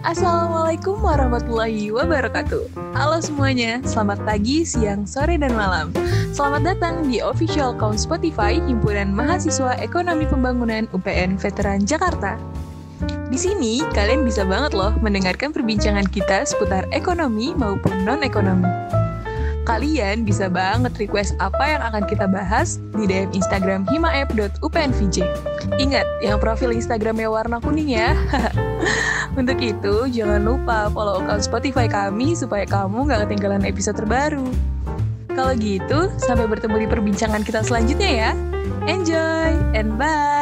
Assalamualaikum warahmatullahi wabarakatuh. Halo semuanya, selamat pagi, siang, sore, dan malam. Selamat datang di official account Spotify Himpunan Mahasiswa Ekonomi Pembangunan UPN Veteran Jakarta. Di sini, kalian bisa banget loh mendengarkan perbincangan kita seputar ekonomi maupun non-ekonomi. Kalian bisa banget request apa yang akan kita bahas di DM Instagram himaep.upnvj. Ingat, yang profil Instagramnya warna kuning ya. Untuk itu, jangan lupa follow account Spotify kami supaya kamu gak ketinggalan episode terbaru. Kalau gitu, sampai bertemu di perbincangan kita selanjutnya ya. Enjoy and bye!